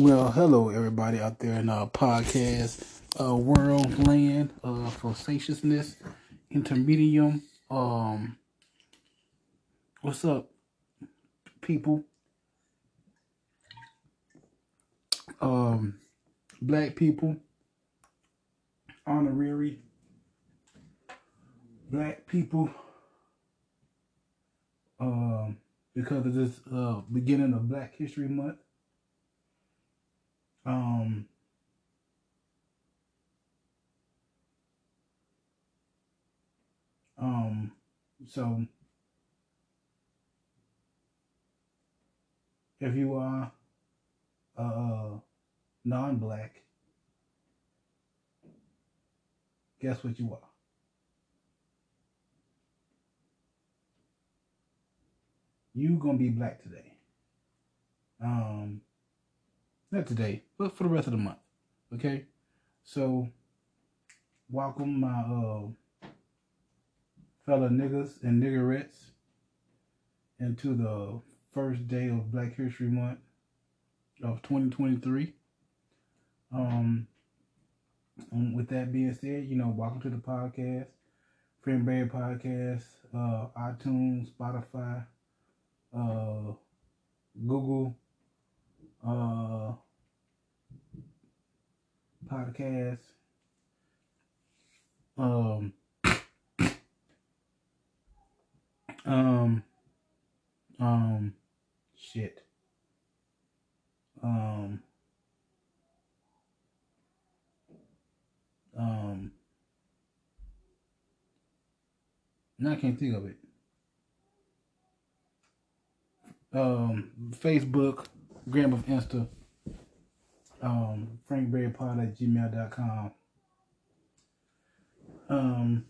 Well, hello everybody out there in uh podcast uh world land uh facetiousness intermedium um what's up people? Um black people honorary black people um because of this uh beginning of Black History Month um um so if you are uh non-black guess what you are? You gonna be black today. Um not today but for the rest of the month okay? So welcome my uh fellow niggas and niggerettes into the first day of black history month of 2023 um with that being said you know welcome to the podcast Frankberry Podcast, uh, iTunes, Spotify, uh, Google uh, Podcast, um, um, um, shit, um, um, now I can't think of it. um, Facebook, Gram of Insta, um, frankberrypod at gmail.com. Um,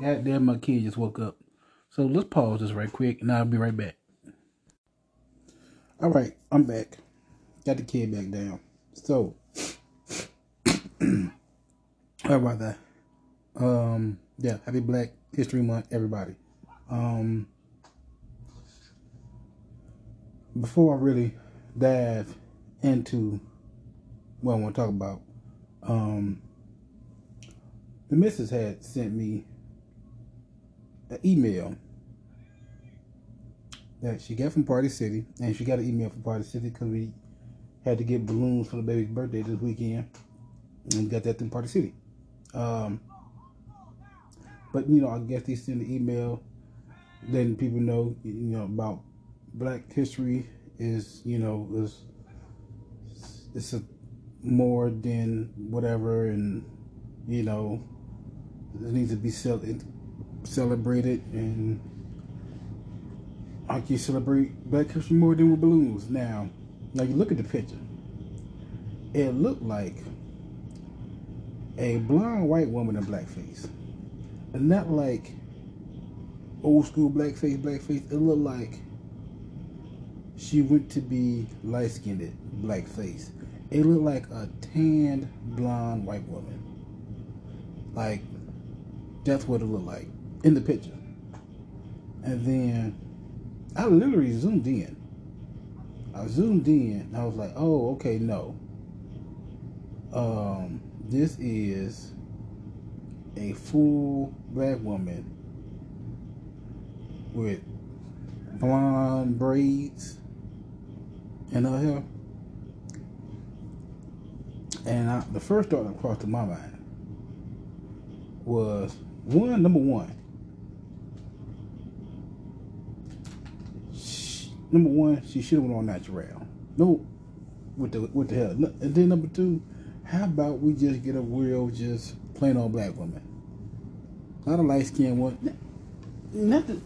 goddamn, my kid just woke up. So let's pause this right quick and I'll be right back. All right, I'm back. Got the kid back down. So, how about that? Um, yeah, happy Black History Month, everybody. Um, before I really dive into what I want to talk about, um, the missus had sent me an email that she got from Party City, and she got an email from Party City because we had to get balloons for the baby's birthday this weekend, and we got that through Party City. Um, but you know, I guess they send the email letting people know, you know, about Black history is, you know, is it's a more than whatever, and you know, it needs to be celebrated, and I can celebrate Black history more than with balloons. Now, now you look at the picture, it looked like a blonde white woman in blackface, and not like old school blackface, blackface. It looked like she went to be light skinned, black face. It looked like a tanned, blonde white woman. Like, that's what it looked like in the picture. And then I literally zoomed in. I zoomed in. I was like, oh, okay, no. Um, this is a full black woman with blonde braids and her hair. And I, the first thought that crossed to my mind was one, number one. She, number one, she should have went on natural. No, with the with the hell. And then number two, how about we just get a real, just plain old black woman? Not a light skinned one. Nothing.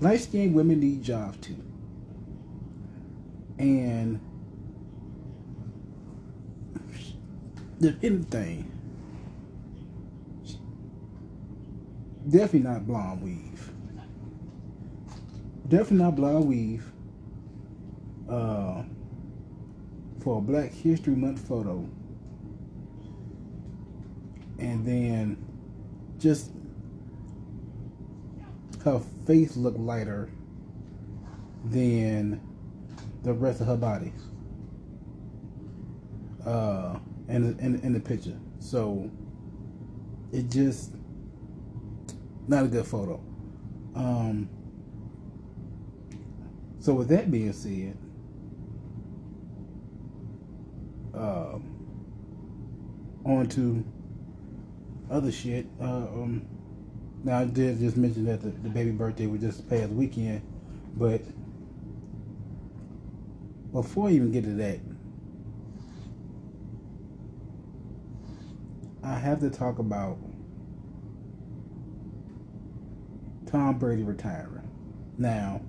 light skinned women need jobs too. And if anything, definitely not blonde weave. Definitely not blonde weave. Uh, for a Black History Month photo. And then just her face looked lighter than the rest of her body. uh, in, in in the picture. So it just not a good photo. Um, so with that being said, uh, on to other shit. Uh, um, now I did just mention that the, the baby birthday was just past weekend, but before I even get to that, I have to talk about Tom Brady retiring. Now,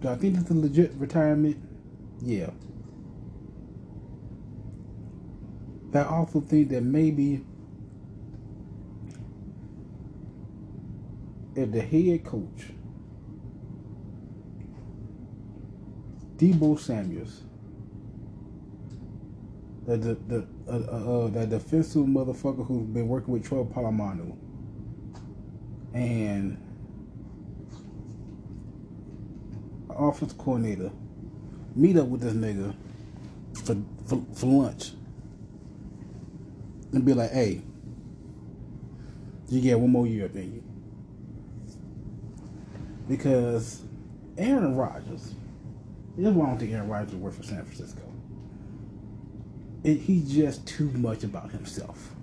do I think it's a legit retirement? Yeah. I also think that maybe if the head coach, Deebo Samuels, that the, the uh, uh, uh, that defensive motherfucker who's been working with Troy Polamalu, and offense coordinator meet up with this nigga for, for, for lunch. And be like, hey, you get one more year, than you. Because Aaron Rodgers, here's why I don't think Aaron Rodgers will work for San Francisco. It, he's just too much about himself.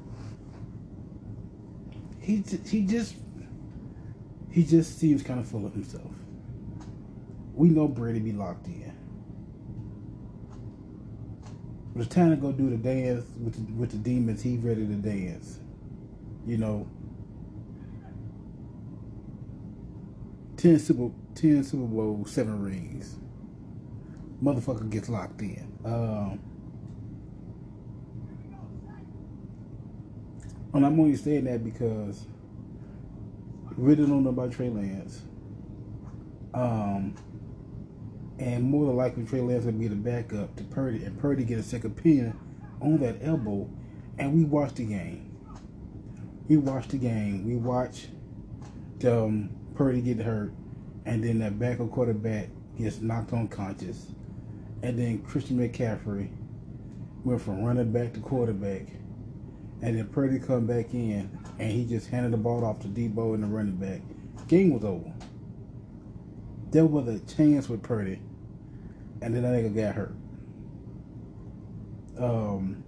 He he just he just seems kind of full of himself. We know Brady be locked in. It's time to go do the dance with the, with the demons. He's ready to dance. You know. Ten Super ten Super Bowl, seven rings. Motherfucker gets locked in. Um, and I'm only saying that because really don't know about Trey Lance. Um, and more than likely Trey Lance will be the backup to Purdy, and Purdy get a second opinion on that elbow, and we watch the game. We watch the game. We watch um, Purdy get hurt, and then that backup quarterback gets knocked unconscious, and then Christian McCaffrey went from running back to quarterback, and then Purdy come back in, and he just handed the ball off to Deebo and the running back. Game was over. There was a chance with Purdy and then that nigga got hurt. Um,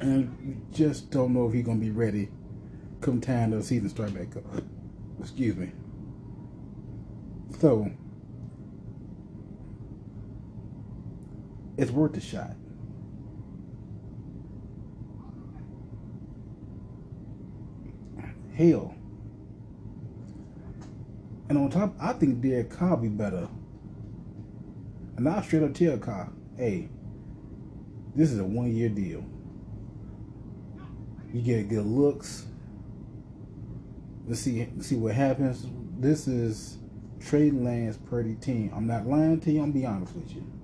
and we just don't know if he's gonna be ready come time the season start back up. Excuse me. So it's worth a shot. Hell. And on top, I think Derek Carr be better and I'll straight up tell Carr, hey, this is a one year deal. You get good looks. Let's see see what happens. This is Trey Lance Purdy team. I'm not lying to you, I'm be honest with you.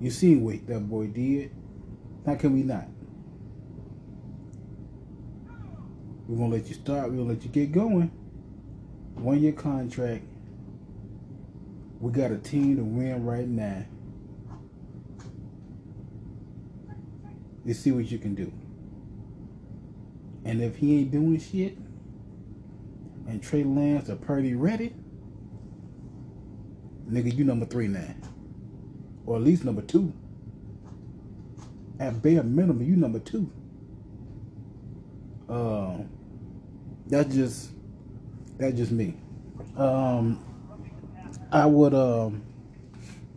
You see what that boy did. How can we not? We're gonna let you start, we're gonna let you get going. One year contract, we got a team to win right now. You see what you can do. And if he ain't doing shit, and Trey Lance are pretty ready, nigga, you number three now. Or at least number two. At bare minimum, you number two. Uh, that's just that's just me. Um, I would um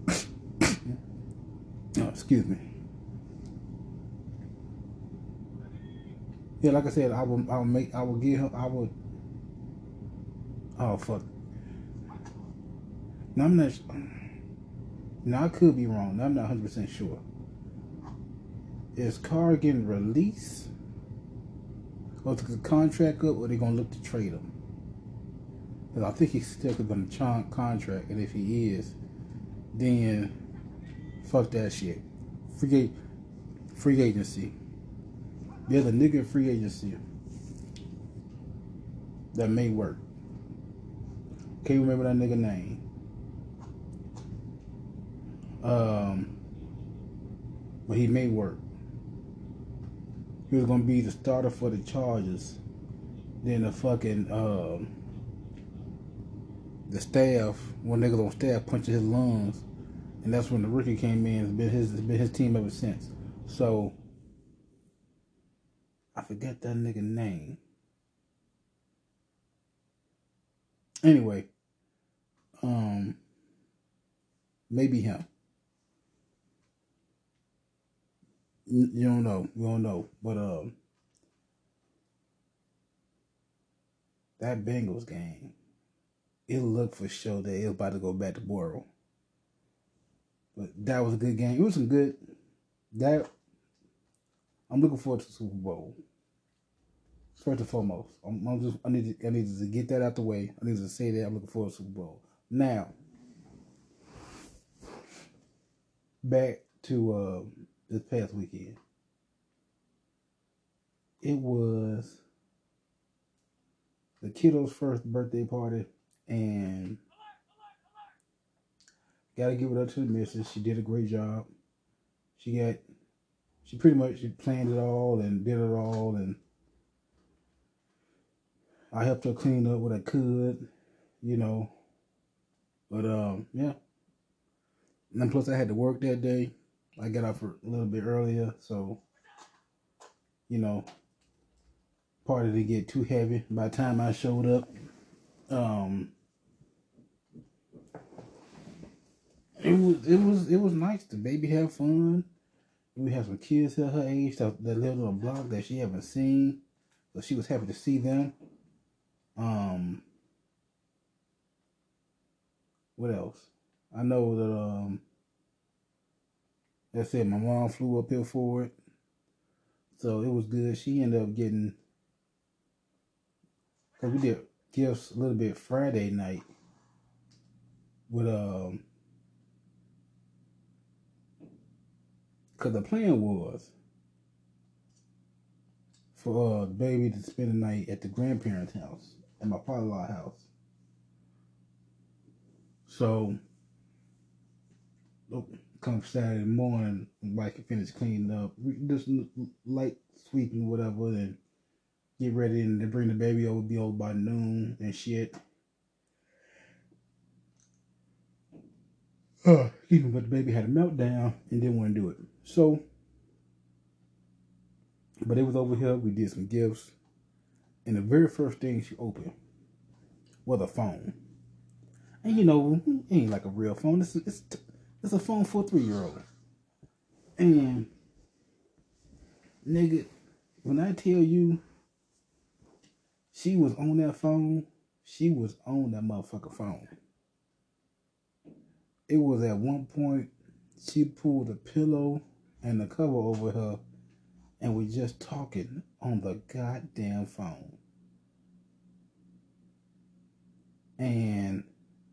oh, excuse me. Yeah, like I said, I will I will make I will give him I will Oh fuck. Now I'm not now I could be wrong. I'm not hundred percent sure. Is Carr getting released? Or the contract up or they gonna look to trade him? Because I think he's still on the contract, and if he is, then fuck that shit. Free, free agency. Yeah, the nigga free agency. That may work. Can't remember that nigga name. Um, but he may work. He was gonna be the starter for the Chargers. Then the fucking um, the staff, one niggas on staff punched his lungs, and that's when the rookie came in. It's been his it's been his team ever since. So I forget that nigga name. Anyway, um, maybe him. You don't know. You don't know. But um, that Bengals game, it looked for sure that it was about to go back to Burrow. But that was a good game. It was some good. That I'm looking forward to the Super Bowl. First and foremost, I'm, I'm just I need to, I need to get that out the way. I need to say that I'm looking forward to Super Bowl. Now, back to uh, this past weekend. It was the kiddo's first birthday party, and gotta give it up to the missus. She did a great job. She got, she pretty much she planned it all and did it all, and I helped her clean up what I could, you know. But um, yeah. And plus I had to work that day. I got off a little bit earlier, so you know, party didn't get too heavy. By the time I showed up, um, it was it was it was nice. The baby had fun. We had some kids at her age that, that lived on a block that she haven't seen, so she was happy to see them. Um, what else? I know that um, I said my mom flew up here for it, so it was good. She ended up getting cause we did gifts a little bit Friday night with um, cause the plan was for uh, baby to spend the night at the grandparents' house at my father-in-law house. So, come Saturday morning, can finish cleaning up, just light sweeping, whatever, and get ready and they bring the baby over, be over by noon and shit. Uh, even but the baby had a meltdown and didn't want to do it. So, but it was over here. We did some gifts. And the very first thing she opened was a phone. And you know, it ain't like a real phone. It's, it's, it's a phone for a three year old. And, nigga, when I tell you she was on that phone, she was on that motherfucker phone. It was at one point she pulled the pillow and the cover over her and we just talking on the goddamn phone. And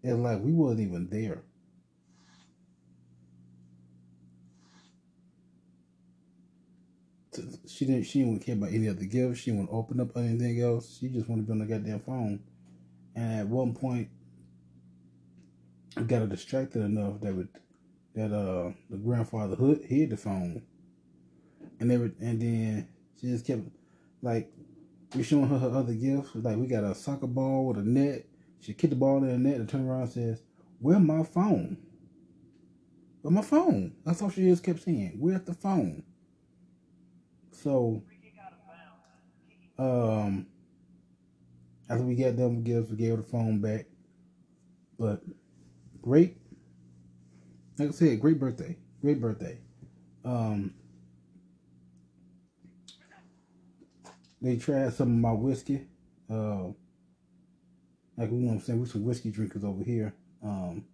it's like we wasn't even there. She didn't. She didn't care about any other gifts. She didn't open up anything else. She just wanted to be on the goddamn phone. And at one point, I got her distracted enough that would, that uh the grandfather hood hid the phone and every and then she just kept like we showing her her other gifts. Like we got a soccer ball with a net. She kicked the ball in the net and turned around and says, "Where my phone? Where my phone?" That's all she just kept saying. Where's the phone? So, um, after we got done with gifts, we gave the phone back. But great, like I said, great birthday, great birthday. Um, they tried some of my whiskey. Uh, like you know what I'm saying, we some whiskey drinkers over here. Um,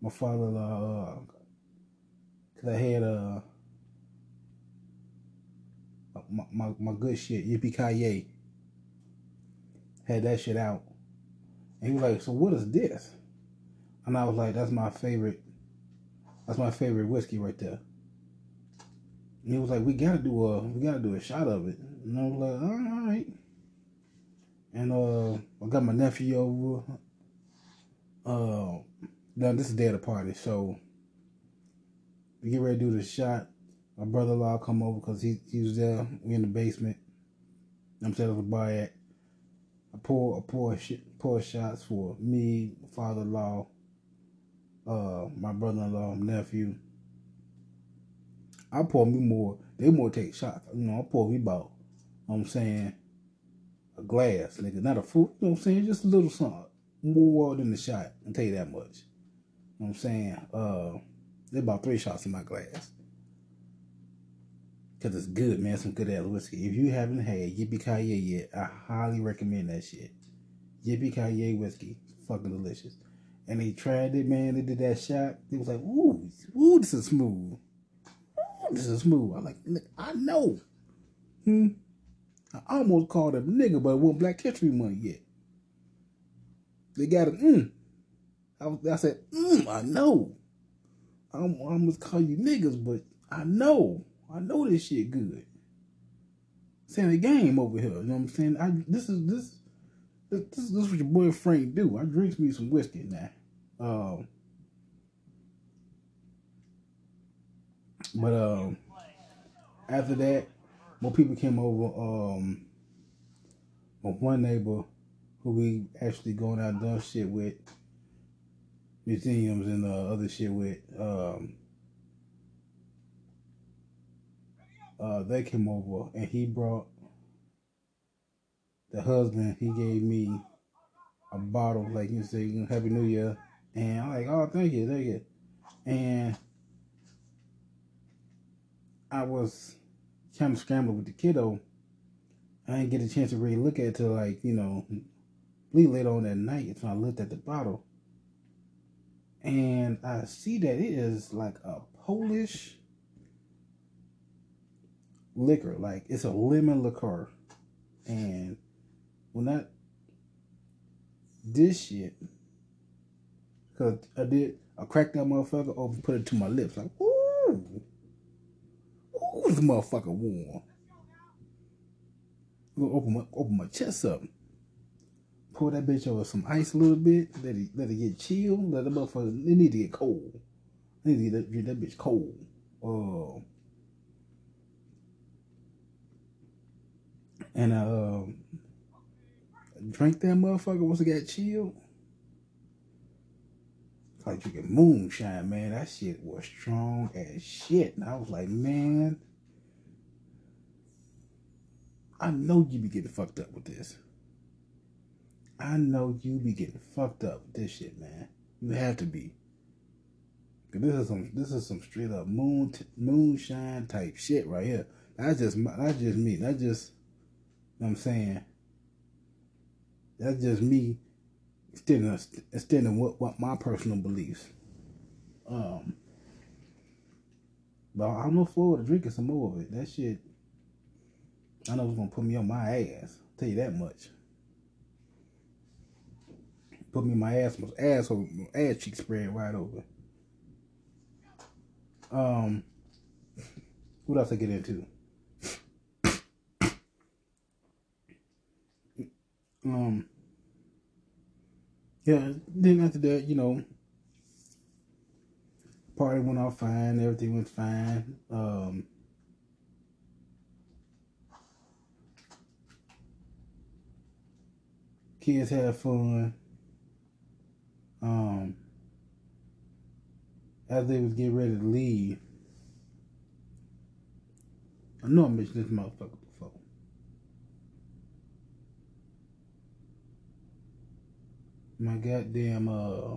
my father, uh, cause I had uh, my, my, my good shit, Yippee Kaye, had that shit out. And he was like, so what is this? And I was like, that's my favorite, that's my favorite whiskey right there. And he was like, we gotta do a, we gotta do a shot of it. And I was like, all right. And uh, I got my nephew over. Uh, now this is day of the party, so we get ready to do the shot. My brother-in-law come over because he, he was there. We in the basement. I'm up a bar at. I pour, I pour, pour shots for me, father-in-law, uh, my brother-in-law, nephew. I pour me more. They more take shots. You know, I pour me about, you know I'm saying, a glass, nigga. Not a full, you know what I'm saying? Just a little something. More than the shot. I'll tell you that much. You know what I'm saying? Uh, there's about three shots in my glass. Cause it's good, man. Some good ass whiskey. If you haven't had Yippee Ki yet, I highly recommend that shit. Yippee Ki whiskey, fucking delicious. And they tried it, man. They did that shot. They was like, "Ooh, ooh, this is smooth. Ooh, this is smooth." I'm like, I know. Hmm. I almost called him nigga, but it wasn't Black History Month yet. They got it. Mm. I, I said, mm, I know. I'm, I almost call you niggas, but I know. I know this shit good. Saying the game over here. You know what I'm saying? I this is this this this, this is what your boy Frank do. I drinks me some whiskey now. Um but um after that, more people came over. Um one neighbor who we actually going out and doing shit with museums and uh, other shit with um uh, they came over and he brought the husband. He gave me a bottle, like you say, Happy New Year, and I'm like, oh, thank you, thank you, and I was kind of scrambling with the kiddo. I didn't get a chance to really look at it till like you know, really late on that night. So I looked at the bottle, and I see that it is like a Polish liquor. Like it's a lemon liqueur. And when that this shit, cause I did, I cracked that motherfucker open, put it to my lips, like ooh, ooh, this motherfucker warm. I'm gonna open my open my chest up, pour that bitch over some ice a little bit, let it let it get chill, let the motherfucker it need to get cold. I need to get that, get that bitch cold. Uh, and uh, drank that motherfucker once it got chilled. It's like drinking moonshine, man. That shit was strong as shit. And I was like, man, I know you be getting fucked up with this. I know you be getting fucked up with this shit, man. You have to be. Cause this is some this is some straight up moon moonshine type shit right here. That's just that's just me. That's just I'm saying? That's just me extending, extending what, what my personal beliefs. Um, but I'm looking forward to drinking some more of it. That shit, I know it's gonna put me on my ass. Tell you that much. Put me in my ass, my asshole, my ass cheek spread right over. Um, what else I get into? Um, yeah, then after that, you know, party went off fine, everything went fine. Um, kids had fun. Um, as they was getting ready to leave, I know I mentioned this motherfucker my goddamn uh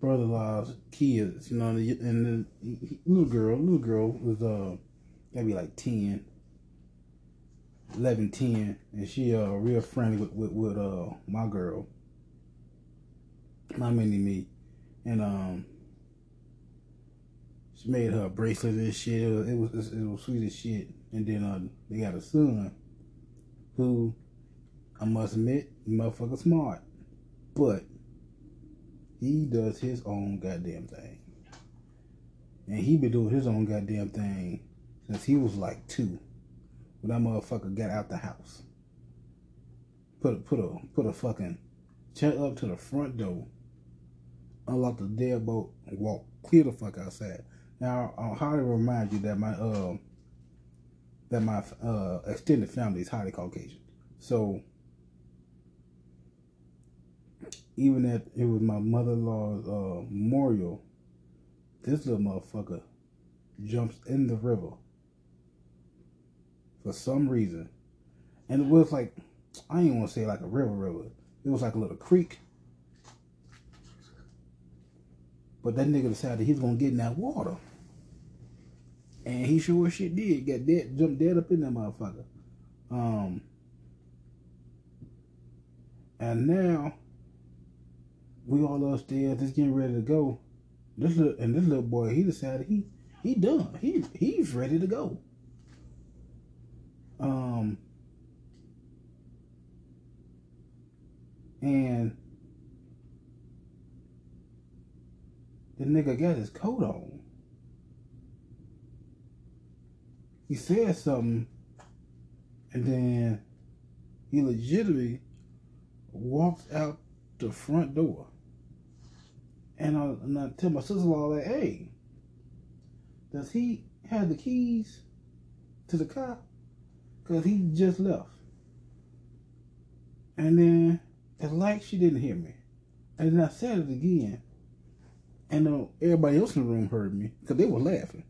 brother-in-law's kids, you know, and the little girl, little girl was uh gotta be like 10, 11, 10, and she uh real friendly with with, with uh my girl, my mini me, and um she made her a bracelet and shit. It was, it was it was sweet as shit, and then uh they got a son who I must admit, motherfucker smart. But he does his own goddamn thing. And he been doing his own goddamn thing since he was like two. When that motherfucker got out the house. Put a put a put a fucking check up to the front door. unlock the deadbolt, and walk clear the fuck outside. Now, I'll highly remind you that my uh, that my uh, extended family is highly Caucasian. So even that it was my mother-in-law's uh, memorial, this little motherfucker jumps in the river for some reason, and it was like I ain't want to say like a river, river. It was like a little creek. But that nigga decided he's gonna get in that water. And he sure as shit did. Got dead, jumped dead up in that motherfucker. Um, and now we all upstairs, just getting ready to go. This little and this little boy, he decided he he done. He he's ready to go. Um, and the nigga got his coat on. He said something, and then he legitimately walked out the front door. And I, and I tell my sister-in-law that, hey, does he have the keys to the car? Because he just left. And then it's like she didn't hear me. And then I said it again. And uh, everybody else in the room heard me because they were laughing.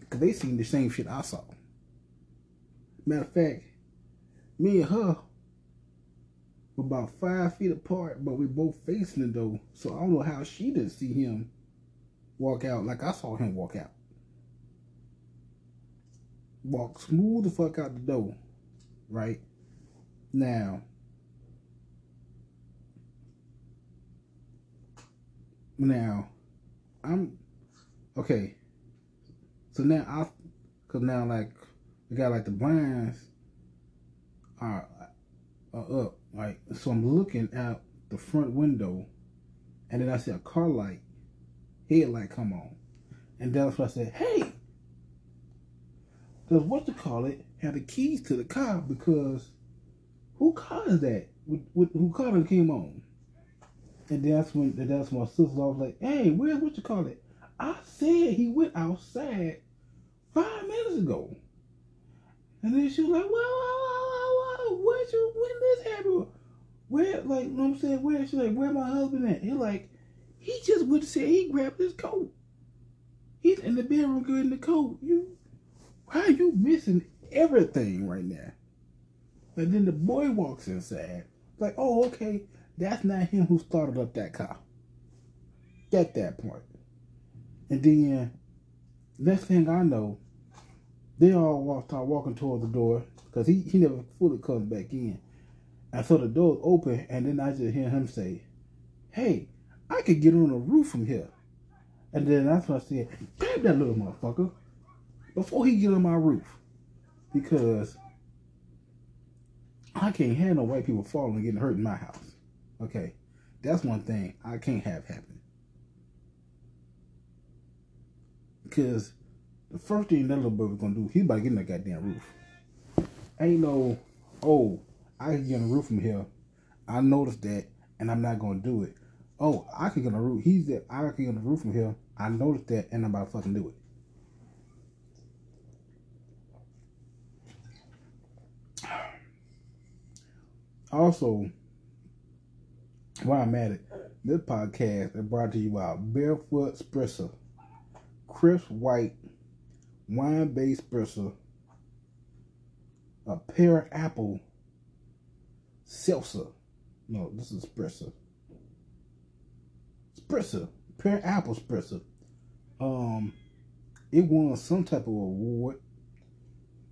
Because they seen the same shit I saw. Matter of fact, me and her were about five feet apart, but we both facing the door. So I don't know how she didn't see him walk out like I saw him walk out. Walk smooth the fuck out the door. Right? Now, now, I'm okay. So now I, cause now like we got like the blinds are, are up, right? So I'm looking out the front window, and then I see a car light, headlight come on, and that's when I said, "Hey, does what to call it have the keys to the car? Because who car is that? who car that came on?" And that's when that's when my sister was like, "Hey, where's what you call it?" I said he went outside five minutes ago. And then she was like, whoa, what you, when this happened? Where, like, you know what I'm saying? Where, she's like, where my husband at? He like, he just went to say he grabbed his coat. He's in the bedroom getting the coat. You, why are you missing everything right now? And then the boy walks inside. Like, oh, okay, that's not him who started up that car. At that point. And then, next thing I know, they all start walking toward the door because he, he never fully comes back in. And so the door open, and then I just hear him say, Hey, I could get on the roof from here. And then that's when I said, Grab that little motherfucker before he get on my roof. Because I can't handle white people falling and getting hurt in my house. Okay. That's one thing I can't have happen. Because the first thing that little boy was gonna do, he's about to get in that goddamn roof. Ain't no, oh, I can get the roof from here. I noticed that, and I'm not gonna do it. Oh, I can get the roof. He's that I can get the roof from here. I noticed that, and I'm about to fucking do it. Also, while I'm at it, this podcast is brought to you by Barefoot Spritzer, crisp white wine based espresso, a pear apple seltzer. No, this is espresso. Espresso, pear apple espresso. Um, it won some type of award.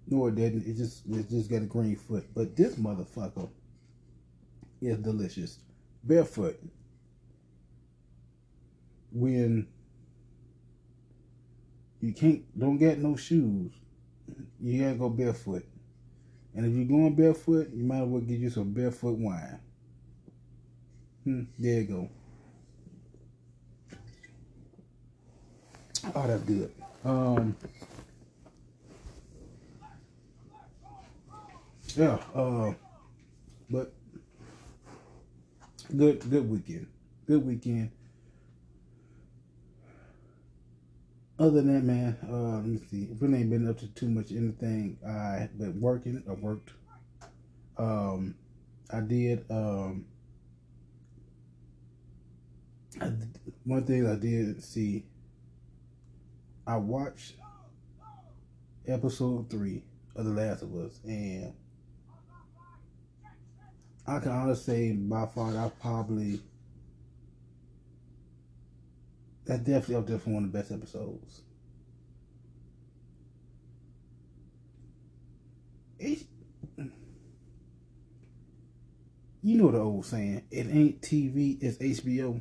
No, it didn't. It just it just got a green foot. But this motherfucker is delicious. Barefoot. When you can't don't get no shoes. You gotta go barefoot. And if you're going barefoot, you might as well get you some barefoot wine. Hmm, there you go. Oh, that's good. Um, yeah. Uh, but good, good weekend. Good weekend. Other than that, man, uh, let me see. Really ain't been up to too much anything. I been working. I worked. Um, I did. Um, I, one thing I did see. I watched episode three of The Last of Us, and I can honestly say by far I probably that's definitely up there for one of the best episodes. It's, you know the old saying, it ain't TV, it's HBO.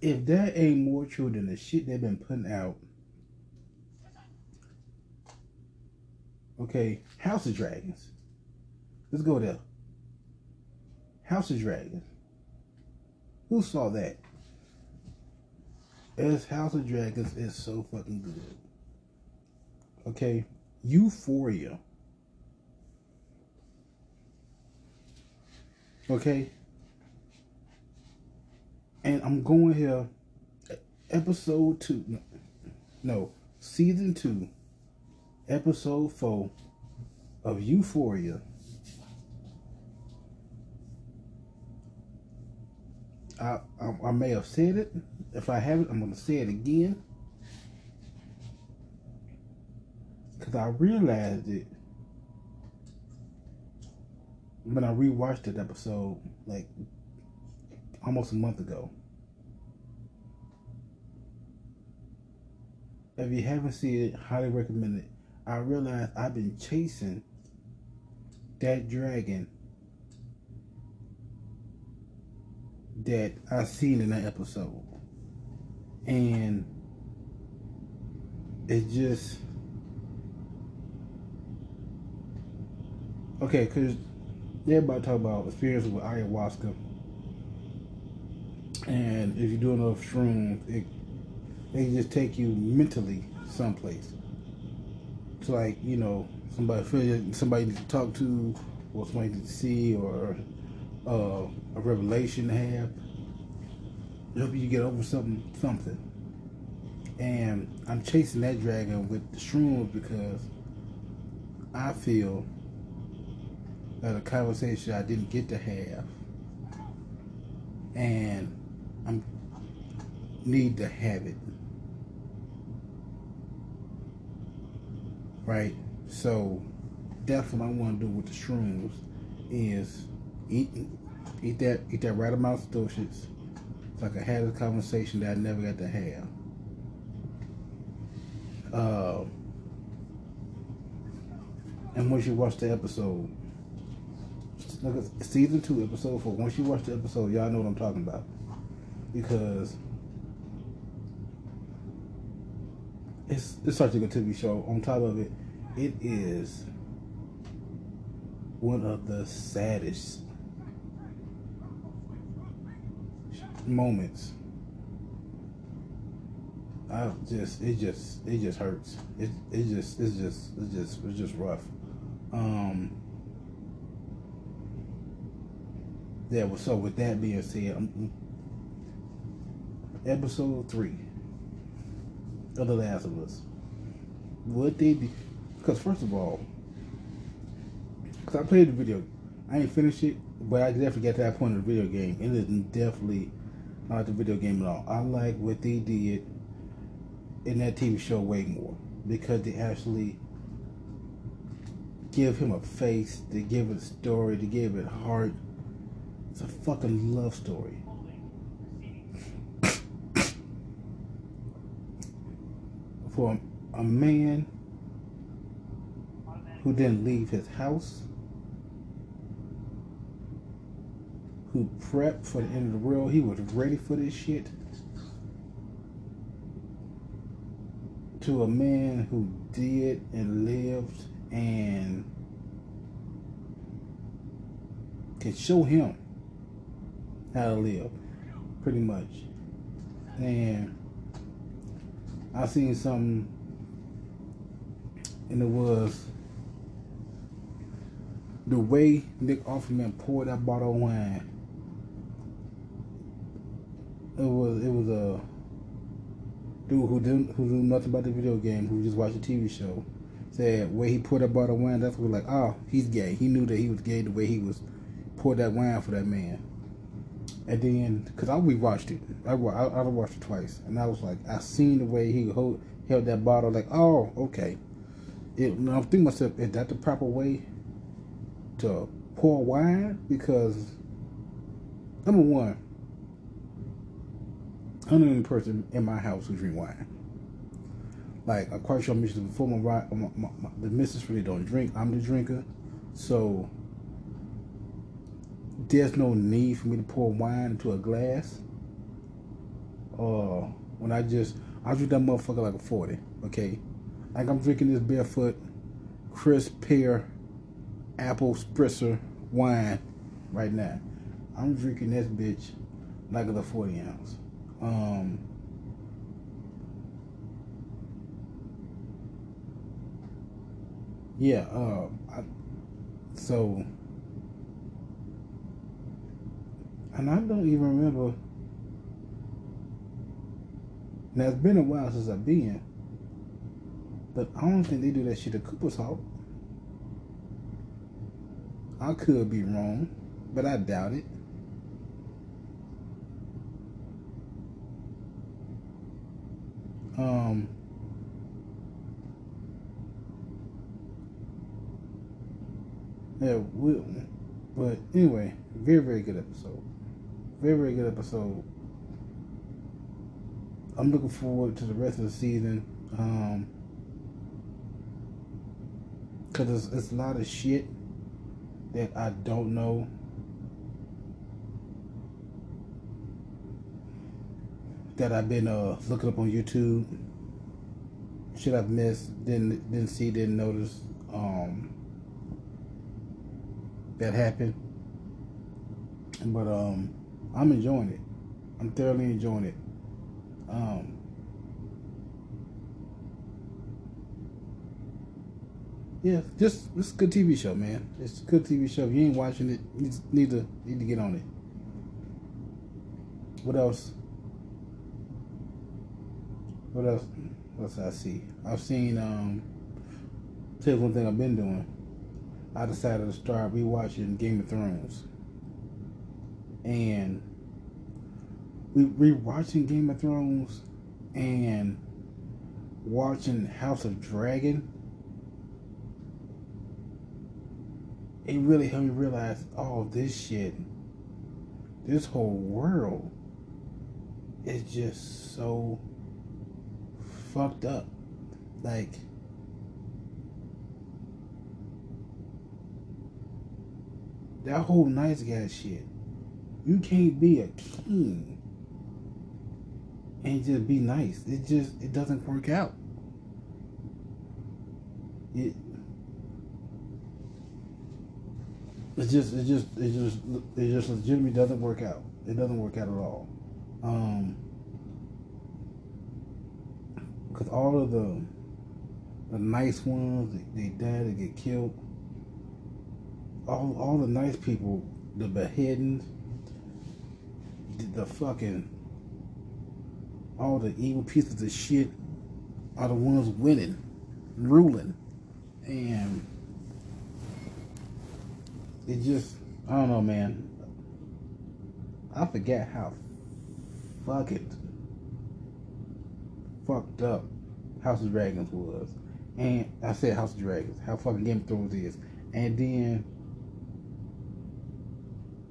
If that ain't more true than the shit they've been putting out, okay, House of Dragons. Let's go there. House of Dragons. Who saw that? As House of Dragons is so fucking good. Okay, Euphoria. Okay. And I'm going here, episode two. No, no season two, episode four of Euphoria. I, I, I may have said it. If I haven't, I'm going to say it again. Because I realized it when I rewatched that episode, like almost a month ago. If you haven't seen it, highly recommend it. I realized I've been chasing that dragon that I seen in that episode. And it just okay, cause everybody talk about experience with ayahuasca, and if you do enough shrooms, it they just take you mentally someplace. It's like you know somebody feel somebody to talk to, or somebody to see, or uh, a revelation to have. Help you get over something, something. And I'm chasing that dragon with the shrooms because I feel that a conversation I didn't get to have, and I'm need to have it. Right? So that's what I want to do with the shrooms is eat eat that eat that right amount of dosage so I have a conversation that I never got to have. Uh, and once you watch the episode, look at season two, episode four. Once you watch the episode, y'all know what I'm talking about because it's it's such a good TV show. On top of it, it is one of the saddest moments. I just it just it just hurts. It it just it's just it's just it's just rough. Um yeah, well, so with that being said, um, episode three of The Last of Us. What they did, because first of all, because I played the video, I ain't finished it, but I definitely got to that point of the video game. It is definitely not like the video game at all. I like what they did in that TV show way more because they actually give him a face, they give it a story, they give it heart. It's a fucking love story. For a man who didn't leave his house who prepped for the end of the world. He was ready for this shit. To a man who did and lived and can show him how to live, pretty much. And I seen something, and it was the way Nick Offerman poured that bottle of wine it was it was a dude who didn't who knew nothing about the video game who just watched a TV show said where he poured that bottle of wine. That's what like oh he's gay. He knew that he was gay the way he was poured that wine for that man. And then, cause I rewatched it, I I, I watched it twice, and I was like, I seen the way he hold, held that bottle, like, oh, okay. It, I'm thinking myself, is that the proper way to pour wine? Because number one, I'm the only person in my house who drink wine. Like quite sure I mentioned before, my, my, my, my the missus really don't drink. I'm the drinker, so there's no need for me to pour wine into a glass. Or uh, when I just I drink that motherfucker like a forty. Okay, like I'm drinking this barefoot, crisp pear, apple spritzer wine right now. I'm drinking this bitch like a forty ounce. Um, yeah. Uh, I, so and I don't even remember. Now it's been a while since I've been, but I don't think they do that shit at Cooper's Hawk. I could be wrong, but I doubt it. Um, yeah, we, but anyway, very very good episode. Very, very good episode. I'm looking forward to the rest of the season. Um, Cause it's, it's a lot of shit that I don't know. That I've been uh, looking up on YouTube. Shit I've missed, didn't didn't see, didn't notice. Um, that happened. But um, I'm enjoying it. I'm thoroughly enjoying it. Um, yeah, just it's a good TV show, man. It's a good TV show. If you ain't watching it, you need to need to get on it. What else? What else? What else I see? I've seen. Um, you one thing I've been doing. I decided to start rewatching Game of Thrones and we rewatching Game of Thrones and watching House of Dragon, it really helped me realize all oh, this shit, this whole world is just so fucked up. Like, that whole nice guy shit you can't be a king and just be nice. It just it doesn't work out. It it's just it just it just it just legitimately doesn't work out. It doesn't work out at all. Um because all of the the nice ones they, they die, they get killed. All all the nice people, the beheadings, the fucking all the evil pieces of shit are the ones winning, ruling, and it just I don't know, man. I forget how fucking fucked up House of Dragons was, and I said House of Dragons, how fucking Game of Thrones is, and then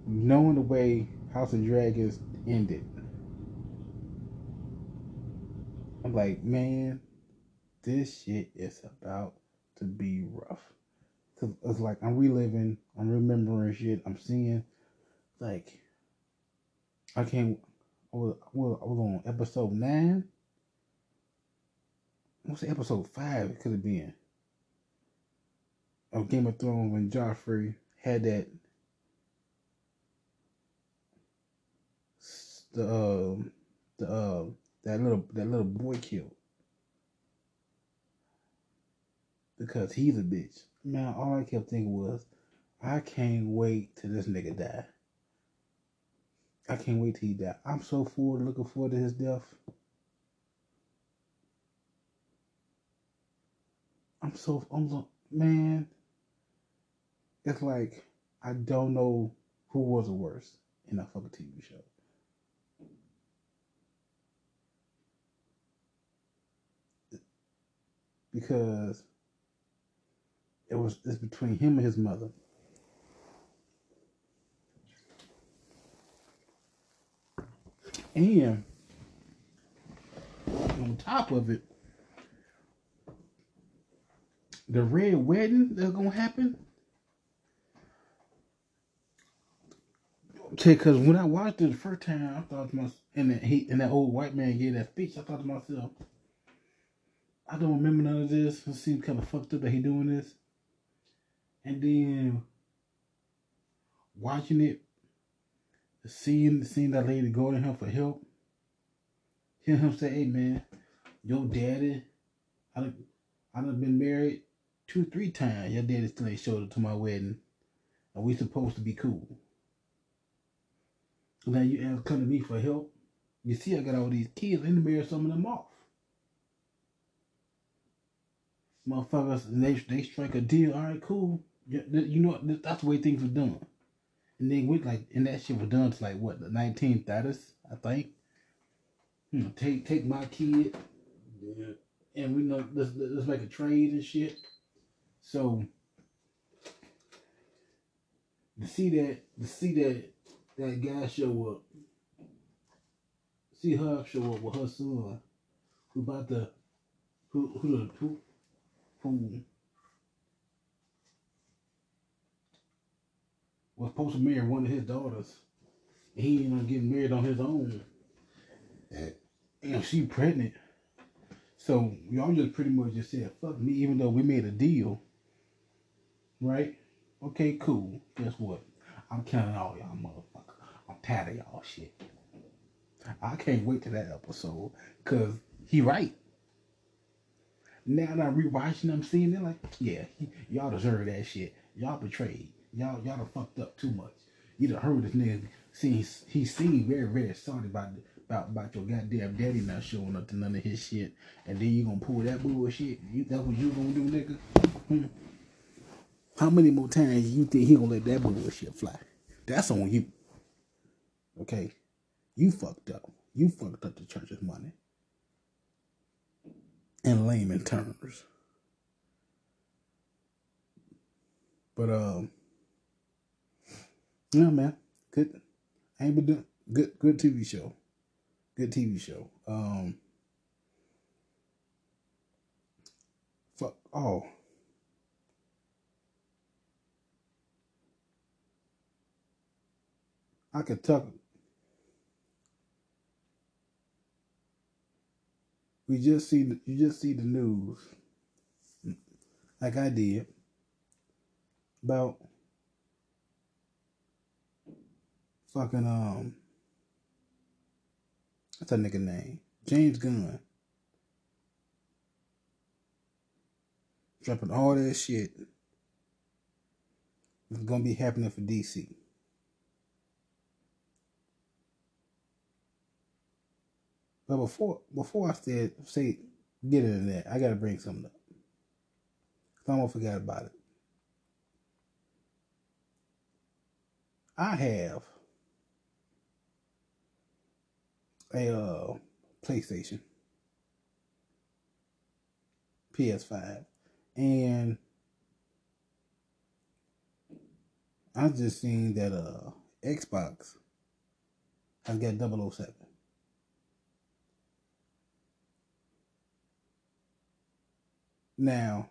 knowing the way House of Dragons ended. I'm like, man, this shit is about to be rough. Cause it's like I'm reliving, I'm remembering shit, I'm seeing, like, I can't. I was, I was on episode nine. What's the episode five? It could have been of Game of Thrones when Joffrey had that the uh, the uh, that little that little boy killed because he's a bitch. Man, all I kept thinking was, I can't wait till this nigga die. I can't wait till he die. I'm so forward looking forward to his death. I'm so I'm man. It's like I don't know who was the worst in that fucking TV show. Because it was it's between him and his mother. And on top of it, the red wedding that's gonna happen. Because when I watched it the first time, I thought to myself, and that he and that old white man gave that speech, I thought to myself, I don't remember none of this. It seems kind of fucked up that he doing this. And then watching it, seeing seeing that lady go to him for help, hearing him say, "Hey man, your daddy, I I done been married two, three times. Your daddy still ain't showed up to my wedding, and we supposed to be cool. Now you ask come to me for help. You see, I got all these kids. in the marry some of them off. Motherfuckers, they they strike a deal. All right, cool. You know that's the way things were done. And then with like, and that shit was done to like what the 1930s, I think. Know, take take my kid, yeah. and we know let's let's make a trade and shit. So to see that to see that that guy show up, see her show up with her son, who about to who who who who was supposed to marry one of his daughters. He ended up getting married on his own. And she pregnant. So y'all just pretty much just said, fuck me, even though we made a deal. Right? Okay, cool. Guess what? I'm counting all y'all motherfuckers. I'm tired of y'all shit. I can't wait to that episode. Cause he right. Now that I'm rewatching them, seeing it like, yeah, y'all deserve that shit. Y'all betrayed. Y'all y'all done fucked up too much. You done heard this nigga see he seemed very, very sorry about about about your goddamn daddy not showing up to none of his shit. And then you gonna pull that bullshit. You that's what you gonna do, nigga? Hmm. How many more times you think he gonna let that bullshit fly? That's on you. Okay? You fucked up. You fucked up the church's money. In layman terms. But um yeah, man. Good. Ain't been doing good. Good TV show. Good TV show. Um. Fuck. Oh. I could talk. We just see the, you just see the news, like I did, about fucking um that's a nigga name. James Gunn. Dropping all that shit. It's gonna be happening for DC. But before before I said say get into that, I gotta bring something up. I almost forgot about it. I have a uh, PlayStation, PS5, and I just seen that uh Xbox has got 007. Now,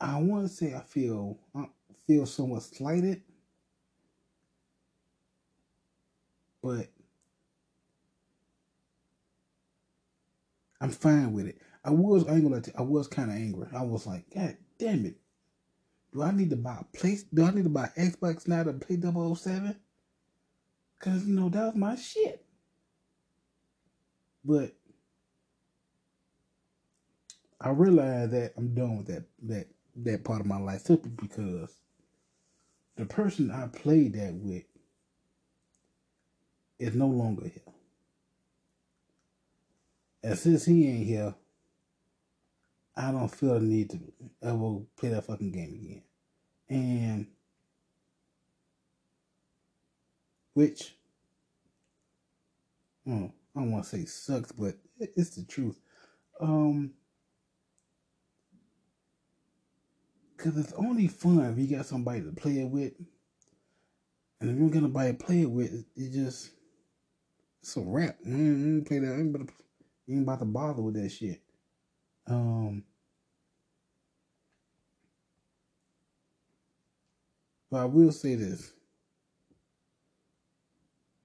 I want to say I feel I feel somewhat slighted but I'm fine with it. I was I ain't gonna I was kind of angry. I was like, God damn it! Do I need to buy a place? Do I need to buy Xbox now to play 007? Cause you know that was my shit. But I realized that I'm done with that that that part of my life simply because the person I played that with is no longer here. And since he ain't here, I don't feel the need to ever play that fucking game again. And which oh, I don't want to say sucks, but it's the truth. Um, cause it's only fun if you got somebody to play it with, and if you don't got nobody to play it with, it just it's a wrap. Mm, play that. Ain't about, to, ain't about to bother with that shit. Um, but I will say this.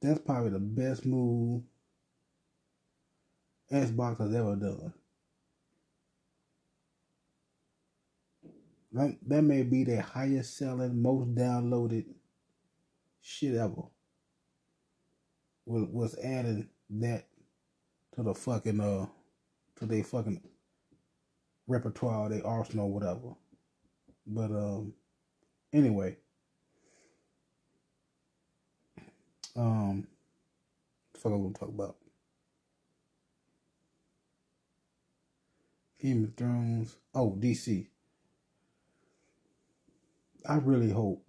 That's probably the best move Xbox has ever done. That, that may be the highest selling, most downloaded shit ever. Was, was adding that to the fucking uh to their fucking repertoire, their arsenal, whatever. But um anyway. Um fuck I'm gonna talk about. Game of Thrones. Oh, DC. I really hope.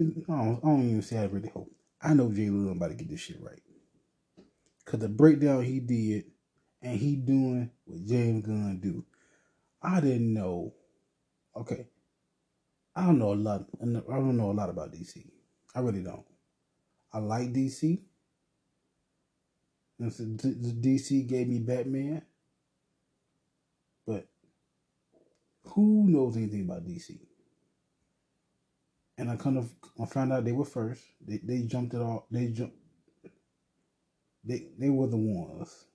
I don't, I don't even say I really hope. I know Jay Lou about to get this shit right. Cause the breakdown he did, and he doing what James Gunn do. I didn't know. Okay, I don't know a lot. I don't know a lot about DC. I really don't. I like DC. DC gave me Batman. But who knows anything about DC? And I kind of I found out they were first. They they jumped it all. They jumped. They they were the ones.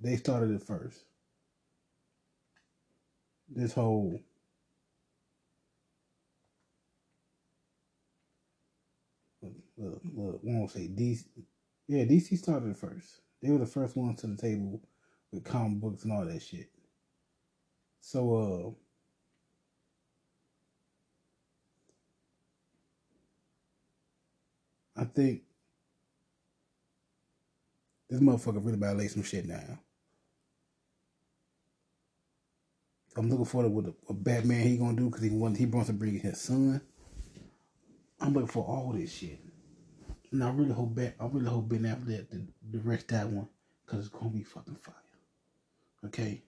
They started it first. This whole look, look, won't say DC. Yeah, DC started first. They were the first ones to the table with comic books and all that shit. So uh I think this motherfucker really about to lay some shit down. I'm looking forward to what a, a Batman he gonna do because he wants he wants to bring his son. I'm looking for all this shit, and I really hope Bat, I really hope Ben Affleck to direct that one because it's gonna be fucking fire. Okay.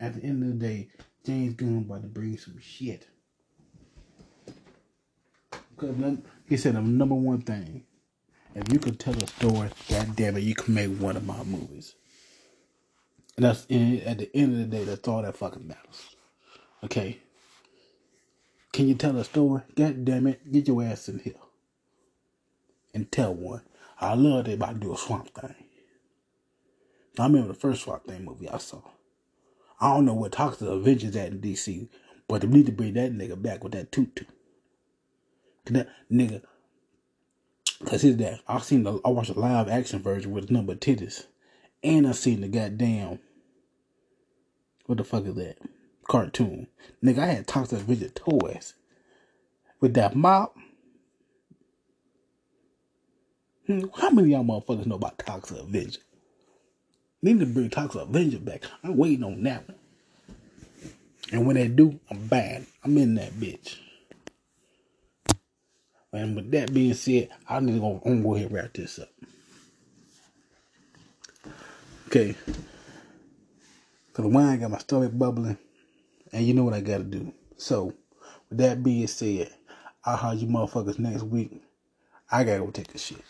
At the end of the day, James Gunn about to bring some shit. Because he said the number one thing, if you could tell a story, god damn it, you can make one of my movies. And that's at the end of the day, that's all that fucking matters. Okay. Can you tell a story? God damn it, get your ass in here and tell one. I love that about to do a swamp thing. I remember the first Swamp Thing movie I saw. I don't know what Toxic Avengers at in DC, but they need to bring that nigga back with that tutu. That nigga, cause his that I seen the I watched a live action version with number titties, and I seen the goddamn what the fuck is that cartoon? Nigga, I had talked to the Avengers toys with that mop. Hmm, how many y'all motherfuckers know about Toxic Avenger? Bring Toxic Avenger back. I'm waiting on that one. And when they do, I'm bad. I'm in that bitch. And with that being said, I need to go, I'm gonna go ahead and wrap this up. Okay. Cause the wine got my stomach bubbling. And you know what I gotta do. So, with that being said, I'll have you motherfuckers next week. I gotta go take a shit.